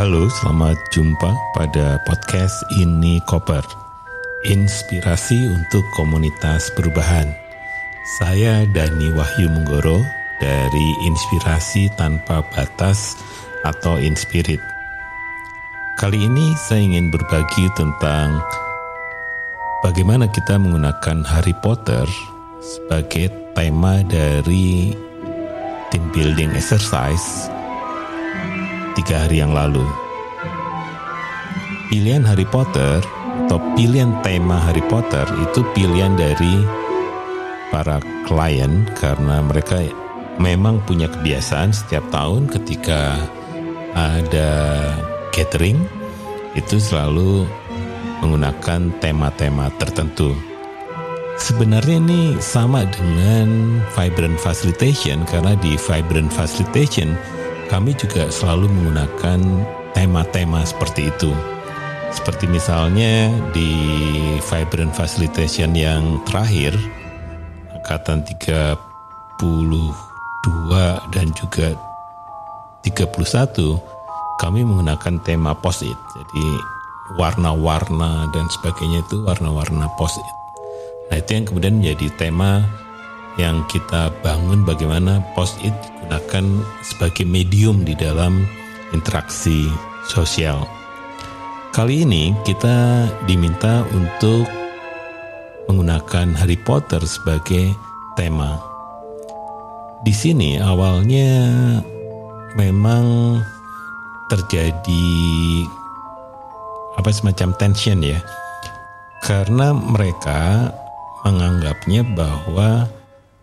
Halo, selamat jumpa pada podcast Ini Koper. Inspirasi untuk komunitas perubahan. Saya Dani Wahyu Menggoro dari Inspirasi Tanpa Batas atau Inspirit. Kali ini saya ingin berbagi tentang bagaimana kita menggunakan Harry Potter sebagai tema dari team building exercise tiga hari yang lalu. Pilihan Harry Potter atau pilihan tema Harry Potter itu pilihan dari para klien karena mereka memang punya kebiasaan setiap tahun ketika ada gathering itu selalu menggunakan tema-tema tertentu. Sebenarnya ini sama dengan Vibrant Facilitation karena di Vibrant Facilitation kami juga selalu menggunakan tema-tema seperti itu. Seperti misalnya di Vibrant Facilitation yang terakhir, angkatan 32 dan juga 31, kami menggunakan tema post-it. Jadi warna-warna dan sebagainya itu warna-warna post-it. Nah itu yang kemudian menjadi tema yang kita bangun bagaimana post-it digunakan sebagai medium di dalam interaksi sosial. Kali ini kita diminta untuk menggunakan Harry Potter sebagai tema. Di sini awalnya memang terjadi apa semacam tension ya. Karena mereka menganggapnya bahwa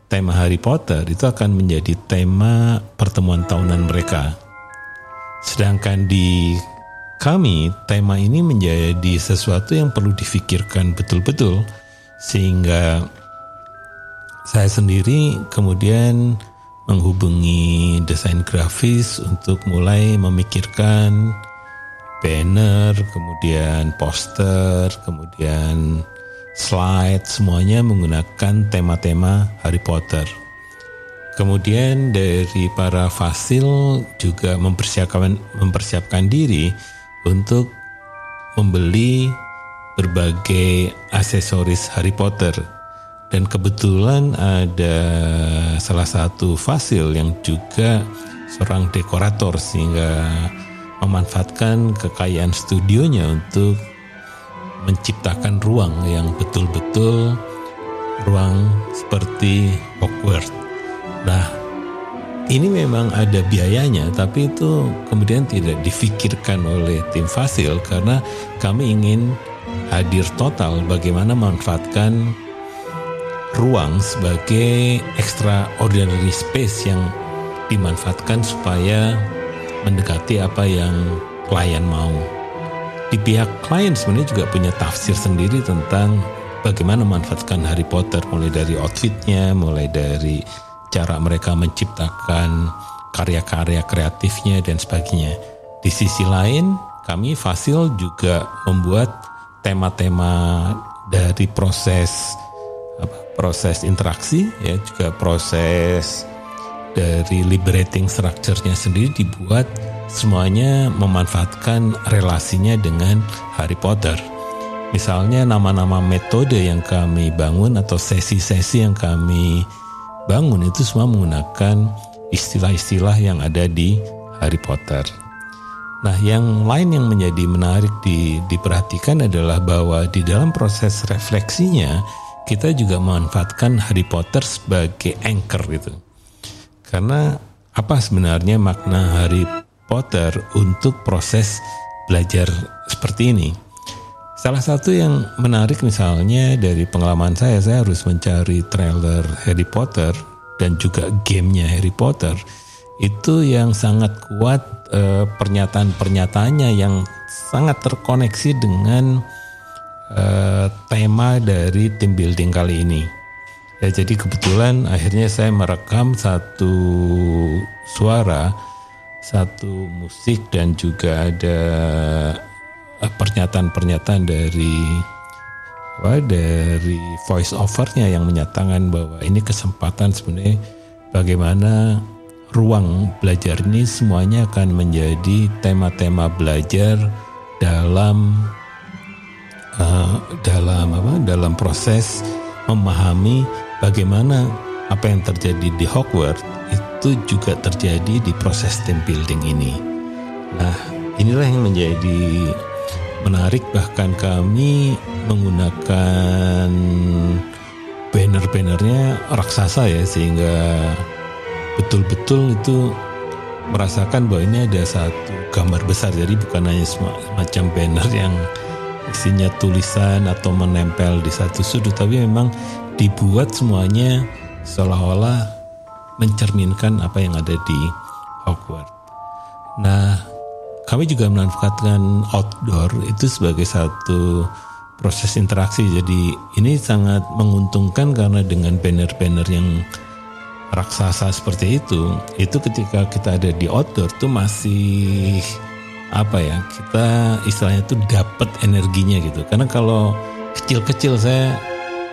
tema Harry Potter itu akan menjadi tema pertemuan tahunan mereka. Sedangkan di kami, tema ini menjadi sesuatu yang perlu difikirkan betul-betul, sehingga saya sendiri kemudian menghubungi desain grafis untuk mulai memikirkan banner, kemudian poster, kemudian slide semuanya menggunakan tema-tema Harry Potter. Kemudian dari para fasil juga mempersiapkan mempersiapkan diri untuk membeli berbagai aksesoris Harry Potter. Dan kebetulan ada salah satu fasil yang juga seorang dekorator sehingga memanfaatkan kekayaan studionya untuk menciptakan ruang yang betul-betul ruang seperti Hogwarts. Nah, ini memang ada biayanya, tapi itu kemudian tidak difikirkan oleh tim Fasil karena kami ingin hadir total bagaimana memanfaatkan ruang sebagai extraordinary space yang dimanfaatkan supaya mendekati apa yang klien mau di pihak klien sebenarnya juga punya tafsir sendiri tentang bagaimana memanfaatkan Harry Potter mulai dari outfitnya, mulai dari cara mereka menciptakan karya-karya kreatifnya dan sebagainya. Di sisi lain, kami Fasil juga membuat tema-tema dari proses apa, proses interaksi ya juga proses dari liberating structure-nya sendiri dibuat semuanya memanfaatkan relasinya dengan Harry Potter. Misalnya nama-nama metode yang kami bangun atau sesi-sesi yang kami bangun itu semua menggunakan istilah-istilah yang ada di Harry Potter. Nah, yang lain yang menjadi menarik di, diperhatikan adalah bahwa di dalam proses refleksinya kita juga memanfaatkan Harry Potter sebagai anchor gitu. Karena apa sebenarnya makna Harry Potter untuk proses belajar seperti ini. Salah satu yang menarik misalnya dari pengalaman saya, saya harus mencari trailer Harry Potter dan juga gamenya Harry Potter. Itu yang sangat kuat eh, pernyataan-pernyataannya yang sangat terkoneksi dengan eh, tema dari tim building kali ini. Ya jadi kebetulan akhirnya saya merekam satu suara satu musik dan juga ada eh, pernyataan-pernyataan dari apa dari voice overnya yang menyatakan bahwa ini kesempatan sebenarnya bagaimana ruang belajar ini semuanya akan menjadi tema-tema belajar dalam uh, dalam apa dalam proses memahami bagaimana apa yang terjadi di Hogwarts itu juga terjadi di proses team building ini. Nah, inilah yang menjadi menarik bahkan kami menggunakan banner-bannernya raksasa ya sehingga betul-betul itu merasakan bahwa ini ada satu gambar besar jadi bukan hanya semacam banner yang isinya tulisan atau menempel di satu sudut tapi memang dibuat semuanya seolah-olah mencerminkan apa yang ada di Hogwarts. Nah, kami juga memanfaatkan outdoor itu sebagai satu proses interaksi. Jadi ini sangat menguntungkan karena dengan banner-banner yang raksasa seperti itu, itu ketika kita ada di outdoor tuh masih apa ya kita istilahnya tuh dapat energinya gitu. Karena kalau kecil-kecil saya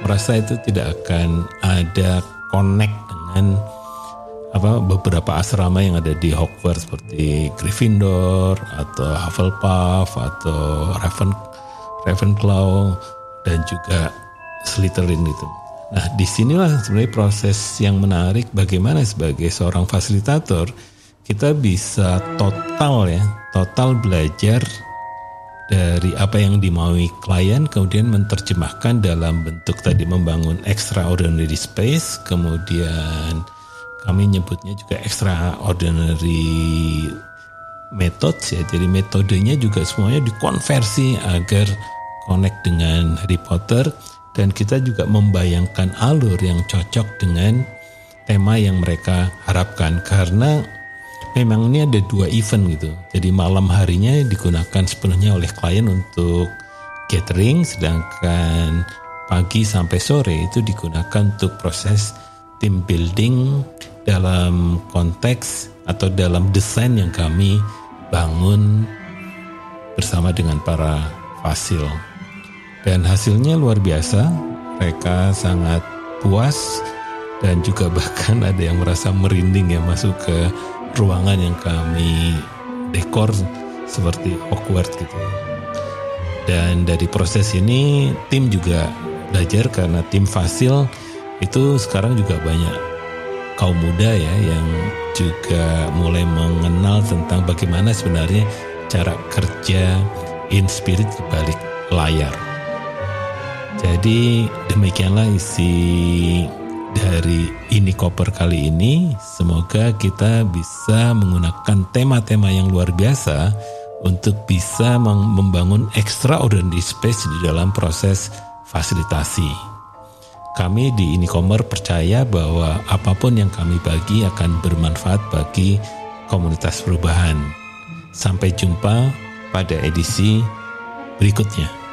merasa itu tidak akan ada connect dengan apa beberapa asrama yang ada di Hogwarts seperti Gryffindor atau Hufflepuff atau Raven Ravenclaw dan juga Slytherin itu. Nah, di sinilah sebenarnya proses yang menarik bagaimana sebagai seorang fasilitator kita bisa total ya, total belajar dari apa yang dimaui klien kemudian menerjemahkan dalam bentuk tadi membangun extraordinary space kemudian kami nyebutnya juga extraordinary methods ya. Jadi metodenya juga semuanya dikonversi agar connect dengan Harry Potter dan kita juga membayangkan alur yang cocok dengan tema yang mereka harapkan karena memang ini ada dua event gitu. Jadi malam harinya digunakan sepenuhnya oleh klien untuk gathering sedangkan pagi sampai sore itu digunakan untuk proses team building dalam konteks atau dalam desain yang kami bangun bersama dengan para fasil. Dan hasilnya luar biasa, mereka sangat puas dan juga bahkan ada yang merasa merinding ya masuk ke ruangan yang kami dekor seperti Hogwarts gitu. Dan dari proses ini tim juga belajar karena tim Fasil itu sekarang juga banyak kaum muda ya yang juga mulai mengenal tentang bagaimana sebenarnya cara kerja in spirit di balik layar. Jadi demikianlah isi dari ini koper kali ini. Semoga kita bisa menggunakan tema-tema yang luar biasa untuk bisa membangun extraordinary space di dalam proses fasilitasi. Kami di Inikomer percaya bahwa apa pun yang kami bagi akan bermanfaat bagi komunitas perubahan. Sampai jumpa pada edisi berikutnya.